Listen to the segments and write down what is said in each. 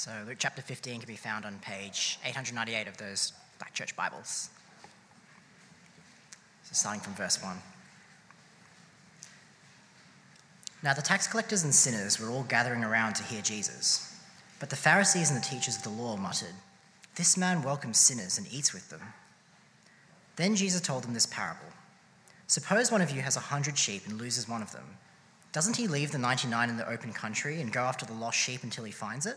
So, Luke chapter 15 can be found on page 898 of those Black Church Bibles. So, starting from verse 1. Now, the tax collectors and sinners were all gathering around to hear Jesus. But the Pharisees and the teachers of the law muttered, This man welcomes sinners and eats with them. Then Jesus told them this parable Suppose one of you has a hundred sheep and loses one of them. Doesn't he leave the 99 in the open country and go after the lost sheep until he finds it?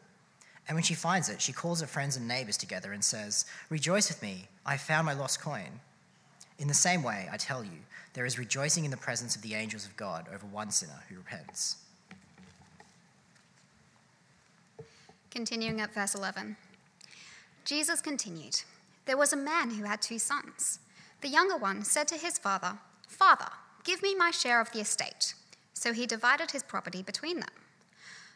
And when she finds it, she calls her friends and neighbors together and says, Rejoice with me, I found my lost coin. In the same way, I tell you, there is rejoicing in the presence of the angels of God over one sinner who repents. Continuing at verse 11. Jesus continued There was a man who had two sons. The younger one said to his father, Father, give me my share of the estate. So he divided his property between them.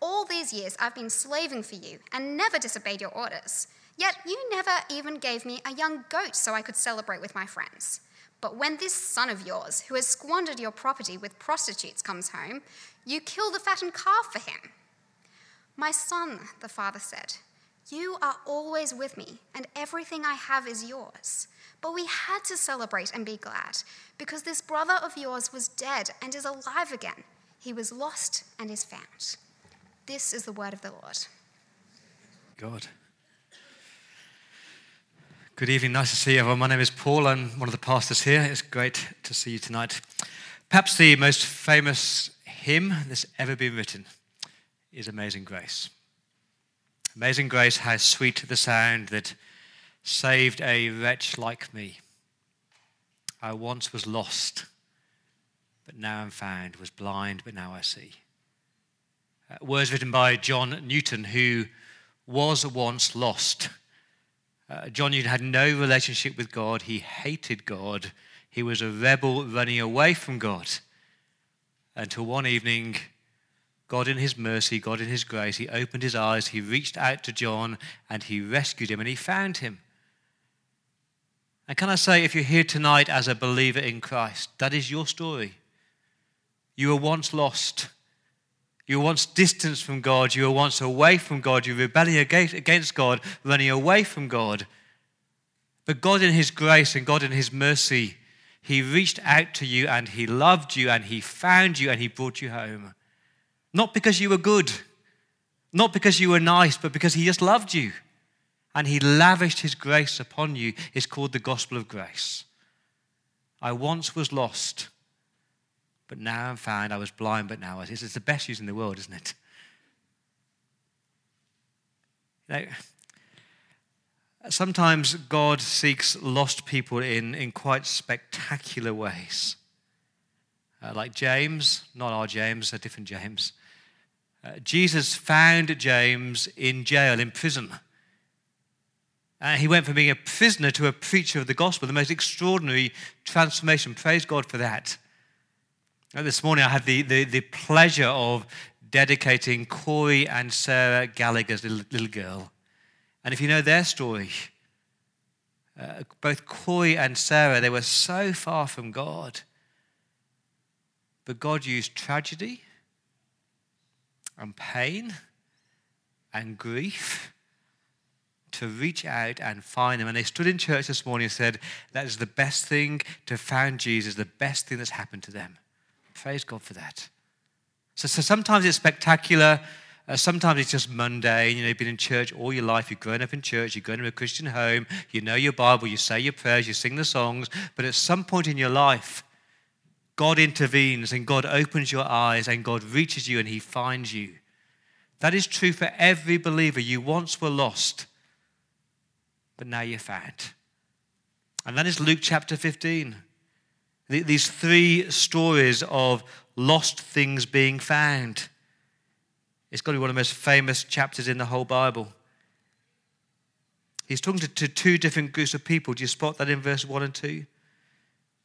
all these years I've been slaving for you and never disobeyed your orders. Yet you never even gave me a young goat so I could celebrate with my friends. But when this son of yours, who has squandered your property with prostitutes, comes home, you kill the fattened calf for him. My son, the father said, you are always with me, and everything I have is yours. But we had to celebrate and be glad, because this brother of yours was dead and is alive again. He was lost and is found. This is the word of the Lord. God. Good evening. Nice to see you everyone. My name is Paul. I'm one of the pastors here. It's great to see you tonight. Perhaps the most famous hymn that's ever been written is Amazing Grace. Amazing Grace, how sweet the sound that saved a wretch like me. I once was lost, but now I'm found, was blind, but now I see. Uh, words written by John Newton, who was once lost. Uh, John Newton had no relationship with God. He hated God. He was a rebel running away from God. Until one evening, God, in His mercy, God, in His grace, He opened His eyes, He reached out to John, and He rescued him, and He found him. And can I say, if you're here tonight as a believer in Christ, that is your story. You were once lost. You were once distanced from God. You were once away from God. You rebelling against God, running away from God. But God, in His grace and God, in His mercy, He reached out to you and He loved you and He found you and He brought you home. Not because you were good, not because you were nice, but because He just loved you and He lavished His grace upon you. It's called the gospel of grace. I once was lost, but now I'm found. I was blind, but now I see. It's the best news in the world, isn't it? Sometimes God seeks lost people in, in quite spectacular ways. Uh, like James, not our James, a different James. Uh, Jesus found James in jail, in prison. Uh, he went from being a prisoner to a preacher of the gospel, the most extraordinary transformation. Praise God for that. This morning I had the, the, the, pleasure of dedicating Corey and Sarah Gallagher's little, little girl. And if you know their story, uh, both Corey and Sarah, they were so far from God. But God used tragedy and pain and grief to reach out and find them. And they stood in church this morning and said, That is the best thing to find Jesus, the best thing that's happened to them. Praise God for that. So, so sometimes it's spectacular. Uh, sometimes it's just mundane. You know, you've been in church all your life. You've grown up in church. You've grown up in a Christian home. You know your Bible. You say your prayers. You sing the songs. But at some point in your life, God intervenes and God opens your eyes and God reaches you and He finds you. That is true for every believer. You once were lost, but now you're found. And that is Luke chapter 15. These three stories of lost things being found. It's got to be one of the most famous chapters in the whole Bible. He's talking to, to two different groups of people. Do you spot that in verse 1 and 2?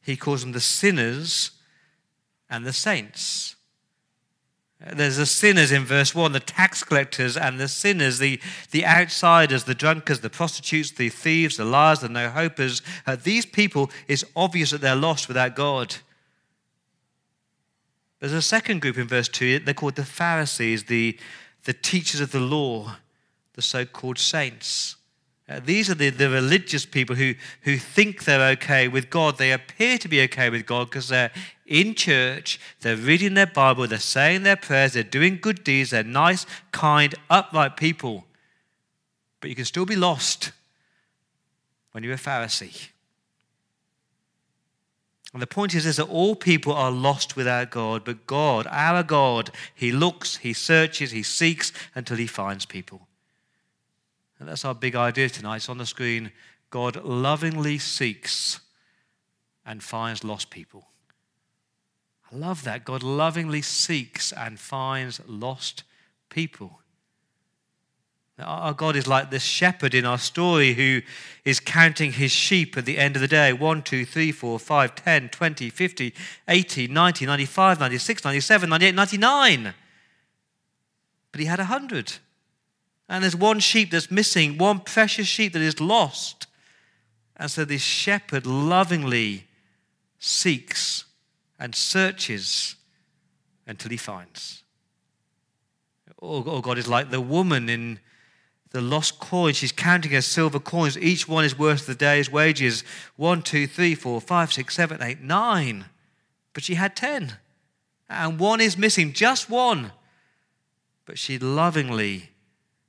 He calls them the sinners and the saints. There's the sinners in verse 1, the tax collectors and the sinners, the, the outsiders, the drunkards, the prostitutes, the thieves, the liars, the no hopers. Uh, these people, it's obvious that they're lost without God. There's a second group in verse 2, they're called the Pharisees, the, the teachers of the law, the so called saints. Uh, these are the, the religious people who, who think they're okay with God. They appear to be okay with God because they're in church, they're reading their Bible, they're saying their prayers, they're doing good deeds, they're nice, kind, upright people. But you can still be lost when you're a Pharisee. And the point is, is that all people are lost without God, but God, our God, He looks, He searches, He seeks until He finds people. And that's our big idea tonight. It's on the screen. God lovingly seeks and finds lost people. I love that. God lovingly seeks and finds lost people. Our God is like this shepherd in our story who is counting his sheep at the end of the day 1, 2, 3, 4, 5, 10, 20, 50, 80, 90, 95, 96, 97, 98, 99. But he had 100. And there's one sheep that's missing, one precious sheep that is lost. And so this shepherd lovingly seeks and searches until he finds. Or, oh, God is like the woman in the lost coin. She's counting her silver coins. Each one is worth the day's wages. One, two, three, four, five, six, seven, eight, nine. But she had ten. And one is missing, just one. But she lovingly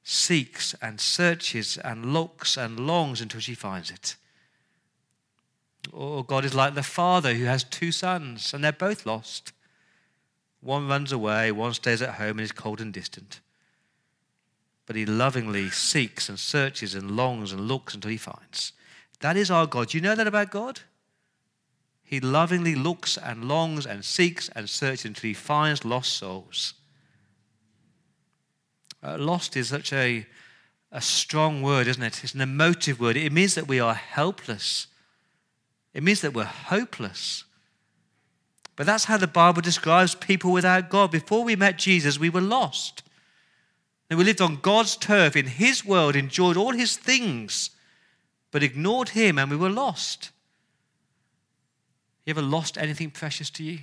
seeks and searches and looks and longs until she finds it. Or God is like the father who has two sons and they're both lost. One runs away, one stays at home and is cold and distant. But he lovingly seeks and searches and longs and looks until he finds. That is our God. Do you know that about God? He lovingly looks and longs and seeks and searches until he finds lost souls. Uh, lost is such a, a strong word, isn't it? It's an emotive word. It means that we are helpless, it means that we're hopeless. But that's how the Bible describes people without God. Before we met Jesus, we were lost. And we lived on God's turf in His world, enjoyed all His things, but ignored Him and we were lost. Have you ever lost anything precious to you?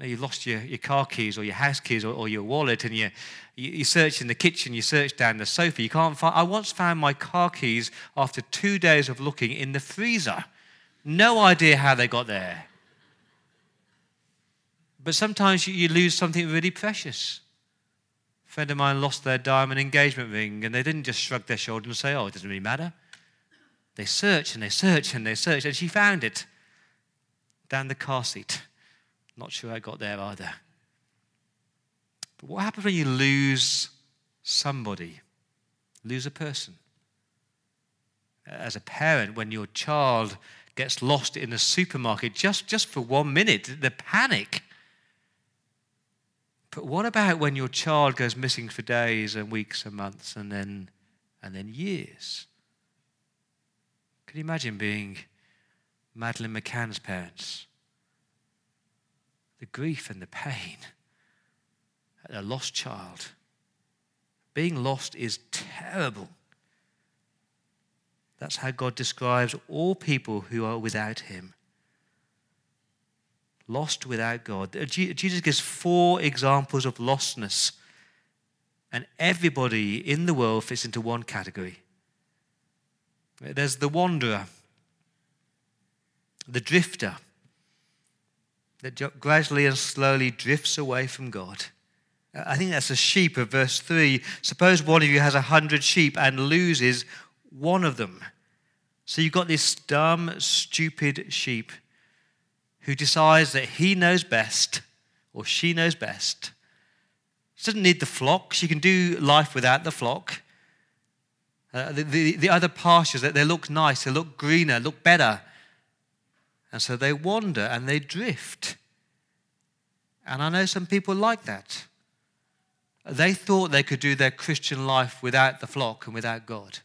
You lost your, your car keys or your house keys or, or your wallet, and you, you, you, search in the kitchen, you search down the sofa. You can't find. I once found my car keys after two days of looking in the freezer. No idea how they got there. But sometimes you, you lose something really precious. A friend of mine lost their diamond engagement ring, and they didn't just shrug their shoulders and say, Oh, it doesn't really matter. They searched and they searched and they searched, and she found it down the car seat. Not sure I got there either. But what happens when you lose somebody, lose a person? As a parent, when your child gets lost in a supermarket just, just for one minute, the panic. But what about when your child goes missing for days and weeks and months and then, and then years? Can you imagine being Madeleine McCann's parents? The grief and the pain at a lost child. Being lost is terrible. That's how God describes all people who are without Him. Lost without God. Uh, Jesus gives four examples of lostness, and everybody in the world fits into one category. There's the wanderer, the drifter, that gradually and slowly drifts away from God. I think that's the sheep of verse 3. Suppose one of you has a hundred sheep and loses one of them. So you've got this dumb, stupid sheep who decides that he knows best or she knows best. She doesn't need the flock. She can do life without the flock. Uh, the, the, the, other pastures, they look nice, they look greener, look better. And so they wander and they drift. And I know some people like that. They thought they could do their Christian life without the flock and without God.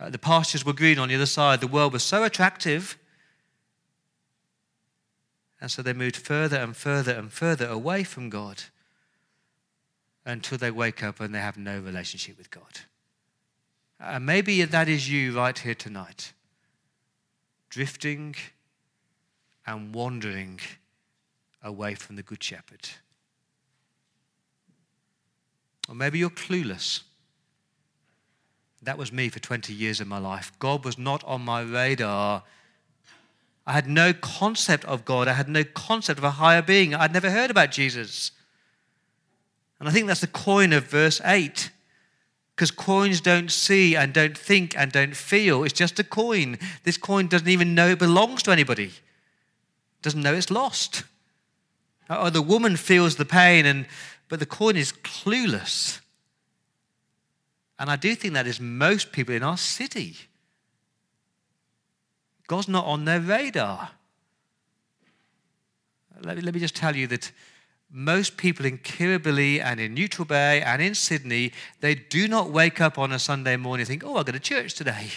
Uh, the pastures were green on the other side. The world was so attractive. And so they moved further and further and further away from God until they wake up and they have no relationship with God. And uh, maybe that is you right here tonight, drifting and wandering away from the Good Shepherd. Or maybe you're clueless. That was me for 20 years of my life. God was not on my radar. I had no concept of God. I had no concept of a higher being. I'd never heard about Jesus. And I think that's the coin of verse 8. Because coins don't see and don't think and don't feel. It's just a coin. This coin doesn't even know it belongs to anybody, doesn't know it's lost. Or the woman feels the pain, and, but the coin is clueless. And I do think that is most people in our city. God's not on their radar. Let me, let me just tell you that most people in Kirribilli and in Neutral Bay and in Sydney, they do not wake up on a Sunday morning and think, oh, I'll go to church today.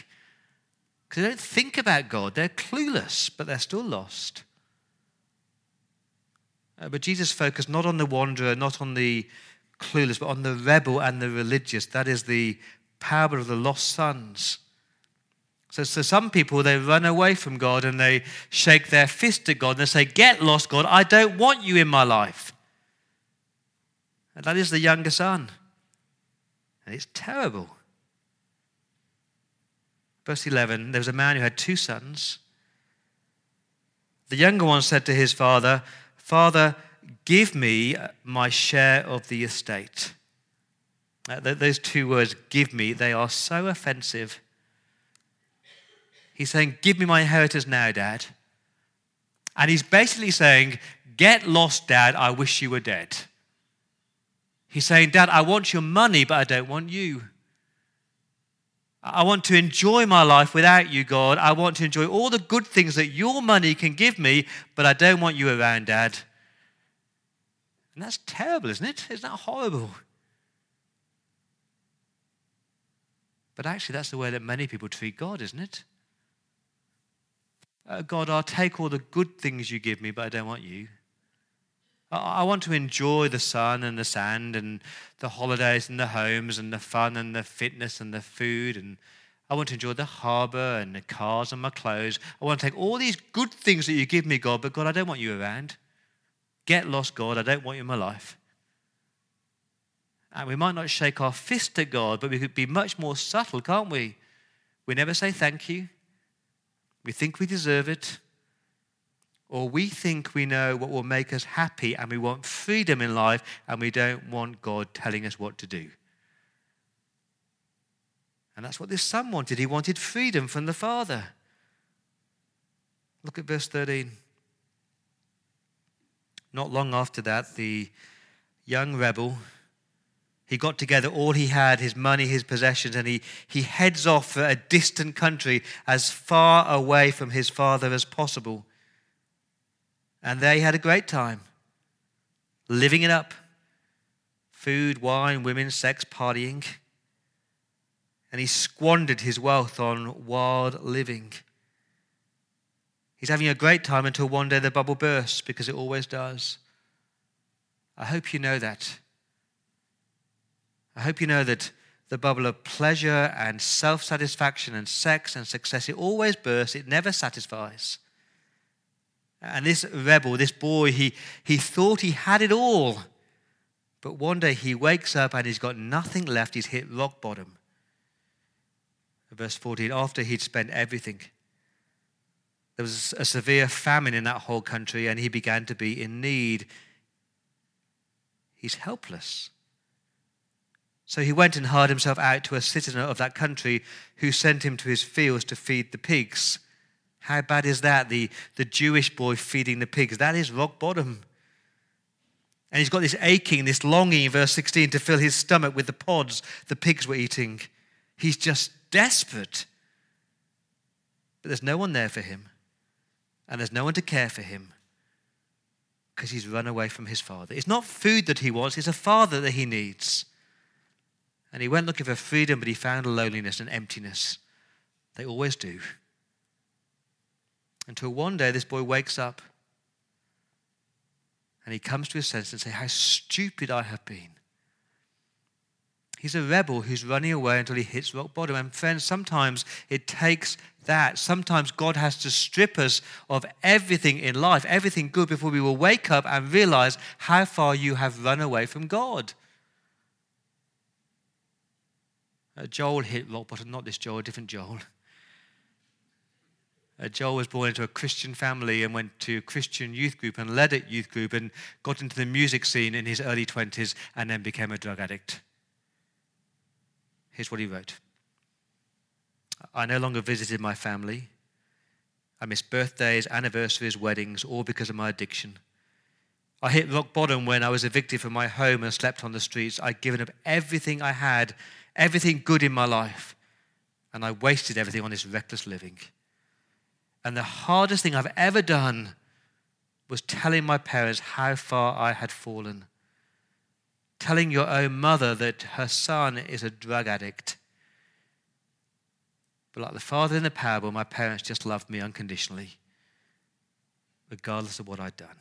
Because they don't think about God. They're clueless, but they're still lost. Uh, but Jesus focused not on the wanderer, not on the clueless, but on the rebel and the religious. That is the parable of the lost sons. So, so some people, they run away from God and they shake their fist at God and they say, Get lost, God, I don't want you in my life. And that is the younger son. And it's terrible. Verse 11 there was a man who had two sons. The younger one said to his father, Father, Give me my share of the estate. Uh, those two words, give me, they are so offensive. He's saying, Give me my inheritance now, Dad. And he's basically saying, Get lost, Dad. I wish you were dead. He's saying, Dad, I want your money, but I don't want you. I want to enjoy my life without you, God. I want to enjoy all the good things that your money can give me, but I don't want you around, Dad. And that's terrible, isn't it? Isn't that horrible? But actually, that's the way that many people treat God, isn't it? Uh, God, I'll take all the good things you give me, but I don't want you. I, want to enjoy the sun and the sand and the holidays and the homes and the fun and the fitness and the food. And I want to enjoy the harbor and the cars and my clothes. I want to take all these good things that you give me, God, but God, I don't want you around. Get lost, God. I don't want you in my life. And we might not shake our fist at God, but we could be much more subtle, can't we? We never say thank you. We think we deserve it, or we think we know what will make us happy and we want freedom in life and we don't want God telling us what to do. And that's what this son wanted. He wanted freedom from the Father. Look at verse 13. Not long after that, the young rebel, he got together all he had, his money, his possessions, and he, he heads off for a distant country as far away from his father as possible. And they had a great time, living it up food, wine, women, sex, partying. And he squandered his wealth on wild living. He's having a great time until one day the bubble bursts, because it always does. I hope you know that. I hope you know that the bubble of pleasure and self satisfaction and sex and success, it always bursts, it never satisfies. And this rebel, this boy, he, he thought he had it all. But one day he wakes up and he's got nothing left. He's hit rock bottom. Verse 14 after he'd spent everything, there was a severe famine in that whole country and he began to be in need. He's helpless. So he went and hired himself out to a citizen of that country who sent him to his fields to feed the pigs. How bad is that? The, the Jewish boy feeding the pigs. That is rock bottom. And he's got this aching, this longing, verse 16, to fill his stomach with the pods the pigs were eating. He's just desperate. But there's no one there for him. And there's no one to care for him because he's run away from his father. It's not food that he wants, it's a father that he needs. And he went looking for freedom, but he found loneliness and emptiness. They always do. Until one day this boy wakes up and he comes to his senses and says, How stupid I have been. He's a rebel who's running away until he hits rock bottom. And friends, sometimes it takes that. Sometimes God has to strip us of everything in life, everything good, before we will wake up and realize how far you have run away from God. Joel hit rock bottom, not this Joel, a different Joel. Uh, Joel was born into a Christian family and went to a Christian youth group and led a youth group and got into the music scene in his early 20s and then became a drug addict. Here's what he wrote I no longer visited my family. I missed birthdays, anniversaries, weddings, all because of my addiction. I hit rock bottom when I was evicted from my home and slept on the streets. I'd given up everything I had, everything good in my life, and I wasted everything on this reckless living. And the hardest thing I've ever done was telling my parents how far I had fallen. Telling your own mother that her son is a drug addict. But like the father in the parable, my parents just loved me unconditionally, regardless of what I'd done.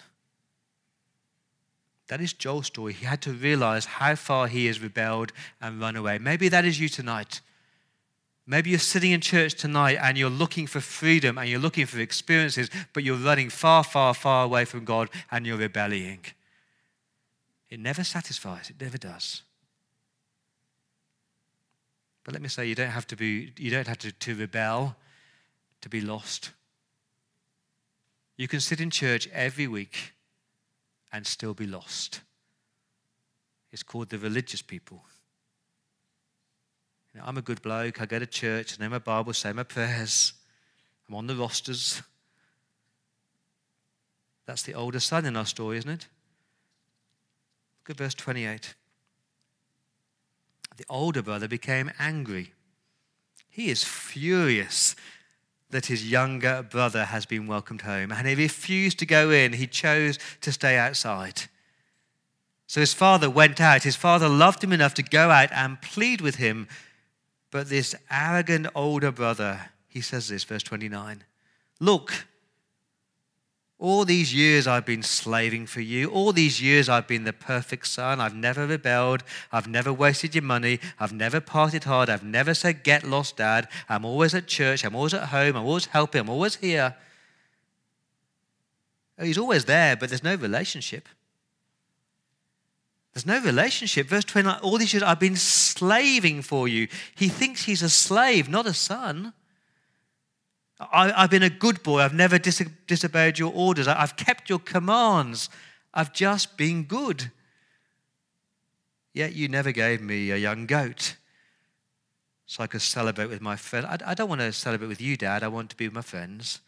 That is Joel's story. He had to realize how far he has rebelled and run away. Maybe that is you tonight. Maybe you're sitting in church tonight and you're looking for freedom and you're looking for experiences, but you're running far, far, far away from God and you're rebelling. It never satisfies, it never does. But let me say, you don't have to be, you don't have to, to rebel to be lost. You can sit in church every week and still be lost. It's called the religious people. You know, I'm a good bloke. I go to church, I know my Bible, say my prayers. I'm on the rosters. That's the older son in our story, isn't it? Look at verse 28. The older brother became angry. He is furious that his younger brother has been welcomed home, and he refused to go in. He chose to stay outside. So his father went out. His father loved him enough to go out and plead with him but this arrogant older brother, he says this, verse 29 Look, all these years I've been slaving for you. All these years I've been the perfect son. I've never rebelled. I've never wasted your money. I've never parted hard. I've never said, Get lost, dad. I'm always at church. I'm always at home. I'm always helping. I'm always here. Oh, he's always there, but there's no relationship. There's no relationship. Verse 29 all these years I've been slaving for you. He thinks he's a slave, not a son. I, have been a good boy. I've never disobeyed your orders. I, I've kept your commands. I've just been good. Yet you never gave me a young goat so I could celebrate with my friends. I, I don't want to celebrate with you, Dad. I want to be with my friends.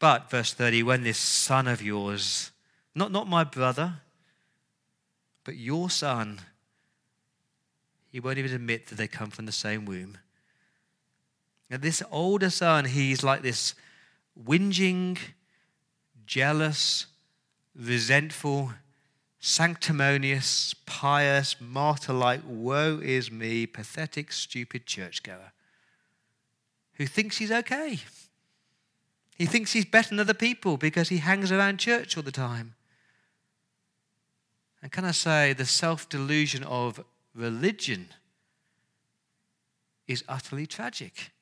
But, verse 30, when this son of yours, not, not my brother, but your son, he won't even admit that they come from the same womb. Now, this older son, he's like this whinging, jealous, resentful, sanctimonious, pious, martyr like, woe is me, pathetic, stupid churchgoer who thinks he's okay. He thinks he's better than other people because he hangs around church all the time. And can I say, the self delusion of religion is utterly tragic.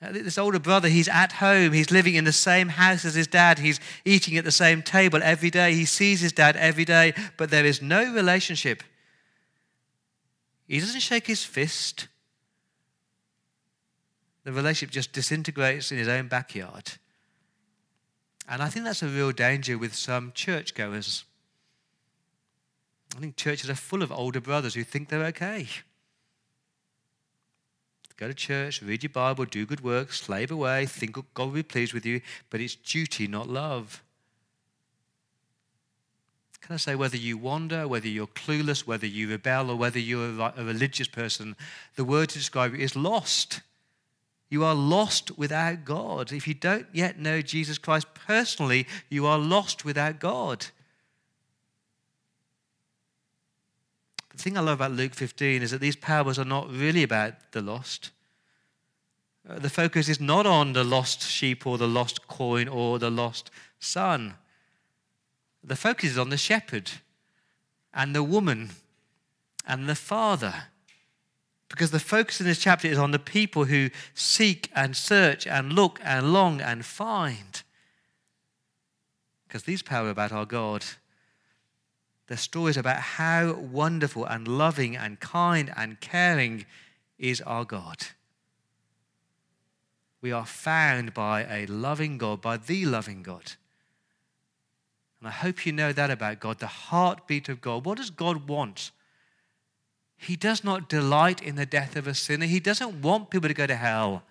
Uh, this older brother, he's at home. He's living in the same house as his dad. He's eating at the same table every day. He sees his dad every day, but there is no relationship. He doesn't shake his fist. The relationship just disintegrates in his own backyard. And I think that's a real danger with some churchgoers. I think churches are full of older brothers who think they're okay. Go to church, read your Bible, do good work, slave away, think God will be pleased with you, but it's duty, not love. Can I say, whether you wander, whether you're clueless, whether you rebel, or whether you're a religious person, the word to describe you is lost. You are lost without God. If you don't yet know Jesus Christ personally, you are lost without God. The thing I love about Luke 15 is that these parables are not really about the lost. Uh, the focus is not on the lost sheep or the lost coin or the lost son. The focus is on the shepherd and the woman and the father. Because the focus in this chapter is on the people who seek and search and look and long and find. Because these parables are about our God the stories about how wonderful and loving and kind and caring is our God. We are found by a loving God, by the loving God. And I hope you know that about God, the heartbeat of God. What does God want? He does not delight in the death of a sinner. He doesn't want people to go to hell.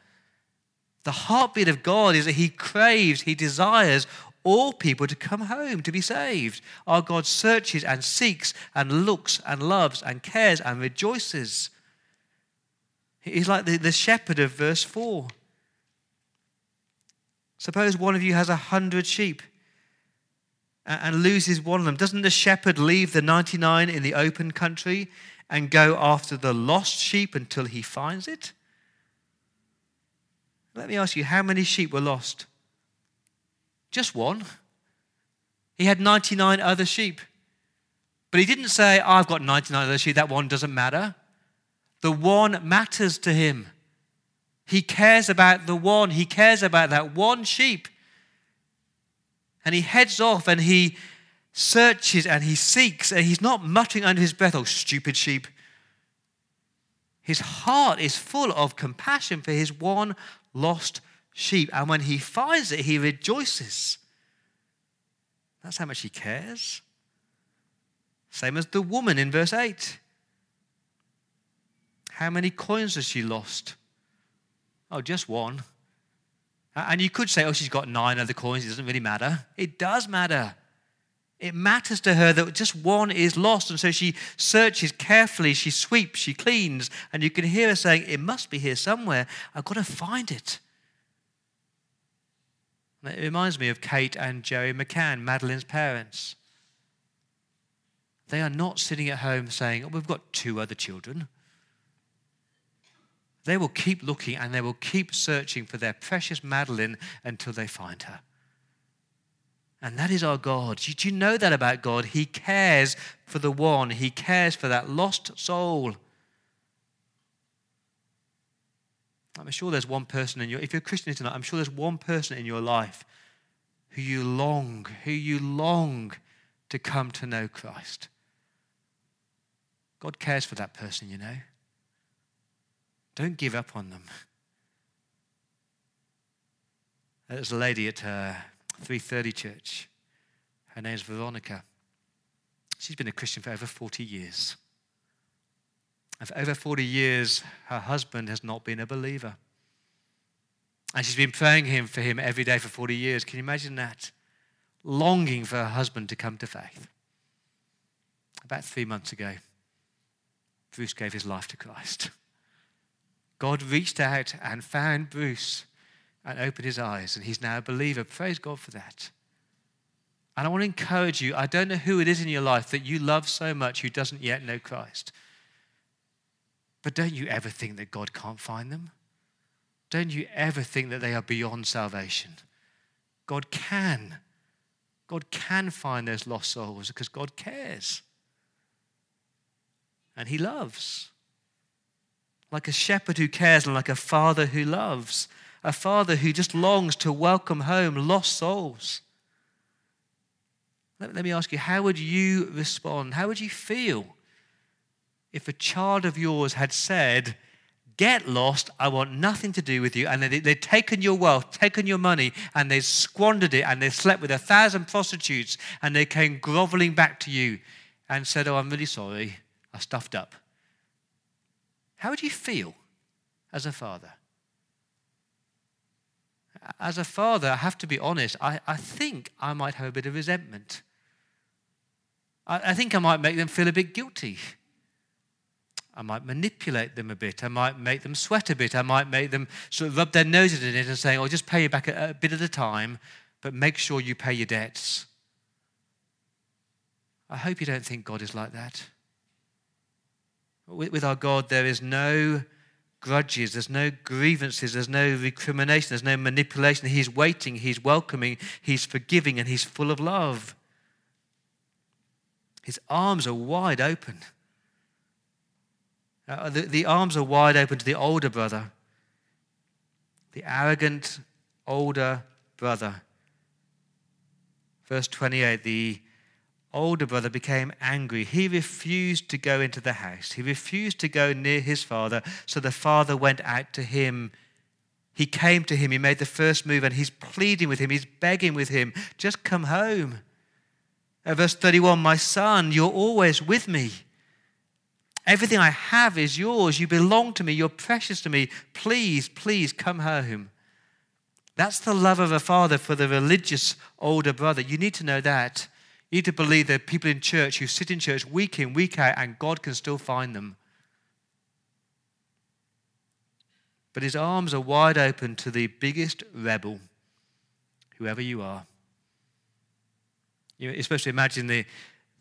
The heartbeat of God is that He craves, He desires all people to come home to be saved. Our God searches and seeks and looks and loves and cares and rejoices. He's like the, the shepherd of verse 4. Suppose one of you has a hundred sheep and loses one of them. Doesn't the shepherd leave the 99 in the open country and go after the lost sheep until he finds it? Let me ask you, how many sheep were lost? Just one. He had 99 other sheep. But he didn't say, I've got 99 other sheep, that one doesn't matter. The one matters to him. He cares about the one, he cares about that one sheep. And he heads off and he searches and he seeks and he's not muttering under his breath, oh, stupid sheep. His heart is full of compassion for his one lost sheep. And when he finds it, he rejoices. That's how much he cares. Same as the woman in verse 8. How many coins has she lost? Oh, just one. And you could say, oh, she's got nine other coins. It doesn't really matter. It does matter. It matters to her that just one is lost. And so she searches carefully, she sweeps, she cleans. And you can hear her saying, It must be here somewhere. I've got to find it. It reminds me of Kate and Gerry McCann, Madeleine's parents. They are not sitting at home saying, oh, We've got two other children. They will keep looking and they will keep searching for their precious Madeline until they find her. And that is our God. Did you know that about God? He cares for the one, He cares for that lost soul. I'm sure there's one person in your, if you're a Christian tonight, I'm sure there's one person in your life who you long, who you long to come to know Christ. God cares for that person, you know. Don't give up on them. There's a lady at uh, 330 Church. Her name's Veronica. She's been a Christian for over 40 years. And for over 40 years, her husband has not been a believer. And she's been praying him for him every day for 40 years. Can you imagine that? Longing for her husband to come to faith. About three months ago, Bruce gave his life to Christ. God reached out and found Bruce and opened his eyes, and he's now a believer. Praise God for that. And I want to encourage you I don't know who it is in your life that you love so much who doesn't yet know Christ. But don't you ever think that God can't find them? Don't you ever think that they are beyond salvation? God can. God can find those lost souls because God cares. And He loves. Like a shepherd who cares and like a father who loves. A father who just longs to welcome home lost souls. Let, me ask you, how would you respond? How would you feel if a child of yours had said, Get lost, I want nothing to do with you. And they, they'd taken your wealth, taken your money, and they squandered it, and they slept with a thousand prostitutes, and they came groveling back to you and said, Oh, I'm really sorry, I stuffed up. How would you feel as a father? As a father, I have to be honest, I, I think I might have a bit of resentment. I, I think I might make them feel a bit guilty. I might manipulate them a bit. I might make them sweat a bit. I might make them sort of rub their noses in it and say, oh, just pay you back a, a bit at a time, but make sure you pay your debts. I hope you don't think God is like that. With, with our God, there is no grudges, there's no grievances, there's no recrimination, there's no manipulation. He's waiting, He's welcoming, He's forgiving, and He's full of love. His arms are wide open. Uh, the, the arms are wide open to the older brother, the arrogant older brother. Verse 28 the older brother became angry. He refused to go into the house, he refused to go near his father, so the father went out to him. He came to him, he made the first move, and he's pleading with him, he's begging with him, just come home. At verse 31, my son, you're always with me. Everything I have is yours. You belong to me. You're precious to me. Please, please come home. That's the love of a father for the religious older brother. You need to know that. You need to believe that people in church who sit in church week in, week out, and God can still find them. But his arms are wide open to the biggest rebel, whoever you are. You especially imagine the,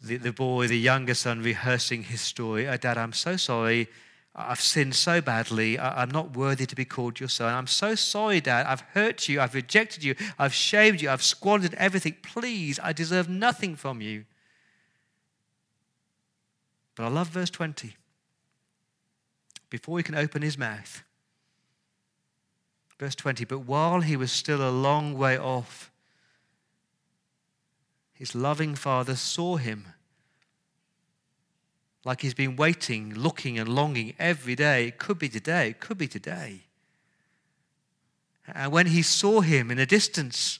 the, the boy, the younger son, rehearsing his story. Oh, Dad, I'm so sorry. I've sinned so badly. I'm not worthy to be called your son. I'm so sorry, Dad. I've hurt you. I've rejected you. I've shamed you. I've squandered everything. Please, I deserve nothing from you. But I love verse 20. Before he can open his mouth, verse 20, but while he was still a long way off, his loving father saw him. Like he's been waiting, looking, and longing every day. It could be today, it could be today. And when he saw him in a distance,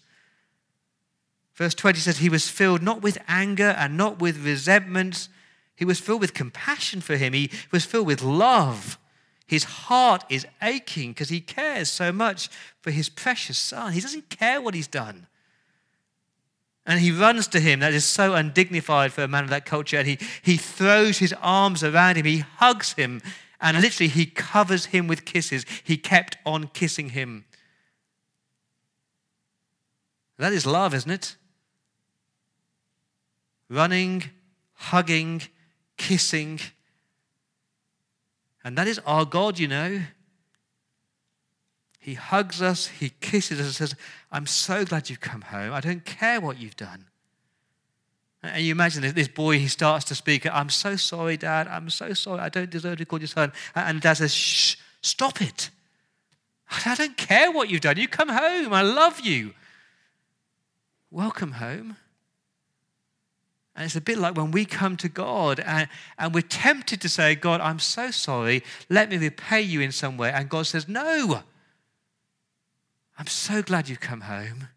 verse 20 says, he was filled not with anger and not with resentment. He was filled with compassion for him. He was filled with love. His heart is aching because he cares so much for his precious son. He doesn't care what he's done. And he runs to him. That is so undignified for a man of that culture. And he, he throws his arms around him. He hugs him. And literally, he covers him with kisses. He kept on kissing him. That is love, isn't it? Running, hugging, kissing. And that is our God, you know. He hugs us, he kisses us, and says, I'm so glad you've come home. I don't care what you've done. And you imagine this boy, he starts to speak, I'm so sorry, Dad. I'm so sorry. I don't deserve to call you son. And Dad says, Shh, stop it. I don't care what you've done. You come home. I love you. Welcome home. And it's a bit like when we come to God and, and we're tempted to say, God, I'm so sorry. Let me repay you in some way. And God says, No. I'm so glad you've come home.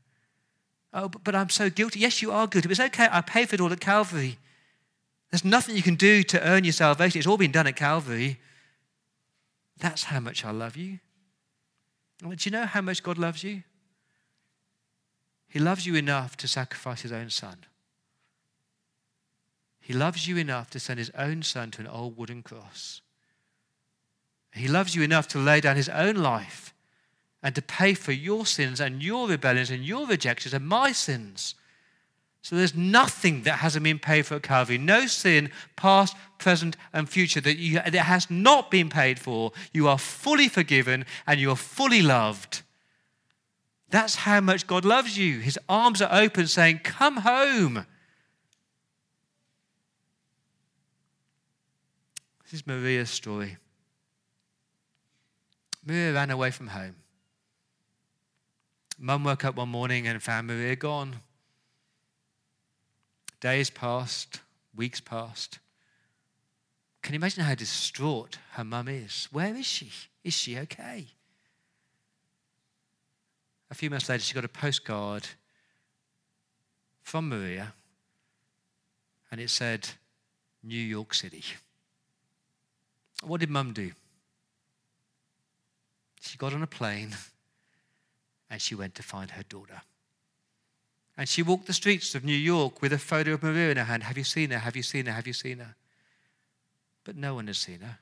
Oh, but, but I'm so guilty. Yes, you are guilty. It's okay. I paid for it all at Calvary. There's nothing you can do to earn your salvation. It's all been done at Calvary. That's how much I love you. do you know how much God loves you? He loves you enough to sacrifice his own son. He loves you enough to send his own son to an old wooden cross. He loves you enough to lay down his own life and to pay for your sins and your rebellions and your rejections and my sins. So there's nothing that hasn't been paid for at Calvary. No sin, past, present, and future, that, you, that has not been paid for. You are fully forgiven and you are fully loved. That's how much God loves you. His arms are open, saying, Come home. This is Maria's story. Maria ran away from home. Mum woke up one morning and found Maria gone. Days passed, weeks passed. Can you imagine how distraught her mum is? Where is she? Is she okay? A few months later, she got a postcard from Maria, and it said, New York City. What did mum do? She got on a plane and she went to find her daughter. And she walked the streets of New York with a photo of Maria in her hand. Have you seen her? Have you seen her? Have you seen her? But no one had seen her.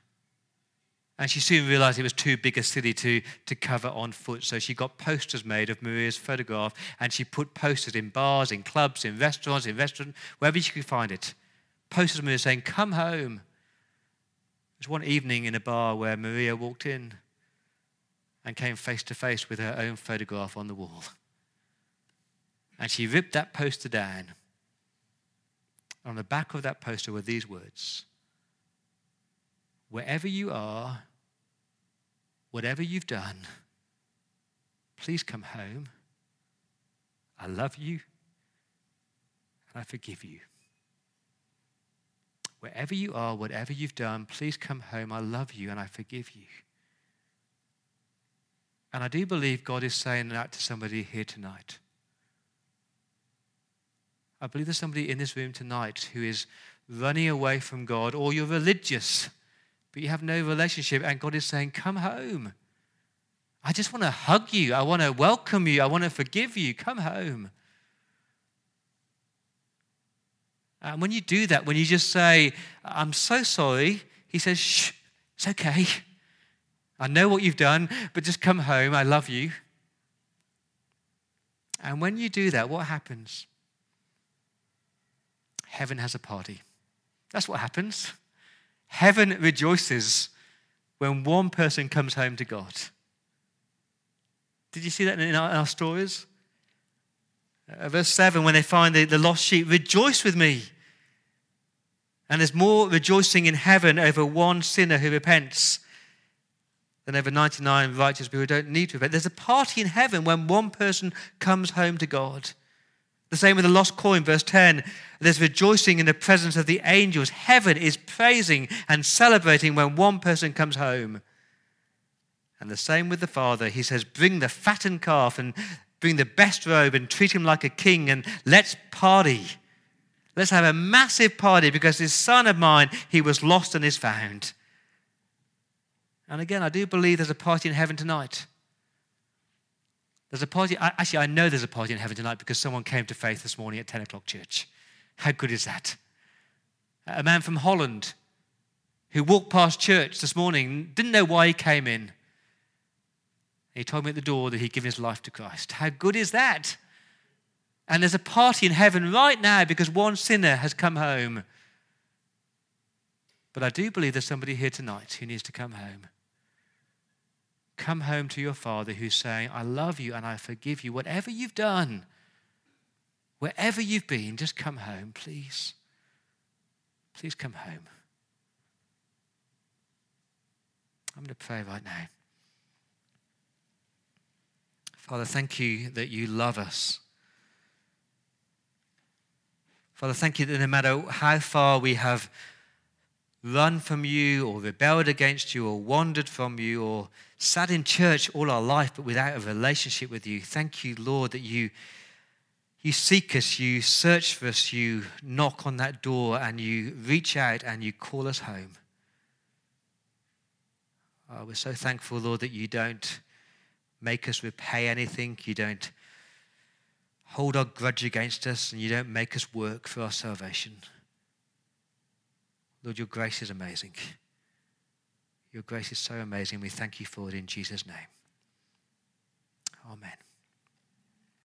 And she soon realized it was too big a city to, to cover on foot. So she got posters made of Maria's photograph and she put posters in bars, in clubs, in restaurants, in restaurants, wherever she could find it. Posters of Maria saying, Come home. There's one evening in a bar where Maria walked in and came face to face with her own photograph on the wall. And she ripped that poster down. On the back of that poster were these words Wherever you are, whatever you've done, please come home. I love you and I forgive you. Wherever you are, whatever you've done, please come home. I love you and I forgive you. And I do believe God is saying that to somebody here tonight. I believe there's somebody in this room tonight who is running away from God, or you're religious, but you have no relationship, and God is saying, Come home. I just want to hug you. I want to welcome you. I want to forgive you. Come home. And when you do that, when you just say, I'm so sorry, he says, Shh, it's okay. I know what you've done, but just come home. I love you. And when you do that, what happens? Heaven has a party. That's what happens. Heaven rejoices when one person comes home to God. Did you see that in our, in our stories? Uh, verse 7 when they find the, the lost sheep, rejoice with me. And there's more rejoicing in heaven over one sinner who repents than over 99 righteous people who don't need to repent. There's a party in heaven when one person comes home to God. The same with the lost coin, verse 10. There's rejoicing in the presence of the angels. Heaven is praising and celebrating when one person comes home. And the same with the Father. He says, Bring the fattened calf and bring the best robe and treat him like a king and let's party. Let's have a massive party because this son of mine, he was lost and is found. And again, I do believe there's a party in heaven tonight. There's a party, actually, I know there's a party in heaven tonight because someone came to faith this morning at 10 o'clock church. How good is that? A man from Holland who walked past church this morning, didn't know why he came in. He told me at the door that he'd given his life to Christ. How good is that? And there's a party in heaven right now because one sinner has come home. But I do believe there's somebody here tonight who needs to come home. Come home to your Father who's saying, I love you and I forgive you. Whatever you've done, wherever you've been, just come home, please. Please come home. I'm going to pray right now. Father, thank you that you love us. Father, thank you that no matter how far we have run from you or rebelled against you or wandered from you or sat in church all our life but without a relationship with you. Thank you, Lord, that you, you seek us, you search for us, you knock on that door and you reach out and you call us home. Oh, we're so thankful, Lord, that you don't make us repay anything. You don't hold our grudge against us and you don't make us work for our salvation. Lord, your grace is amazing. Your grace is so amazing. We thank you for it in Jesus' name. Amen.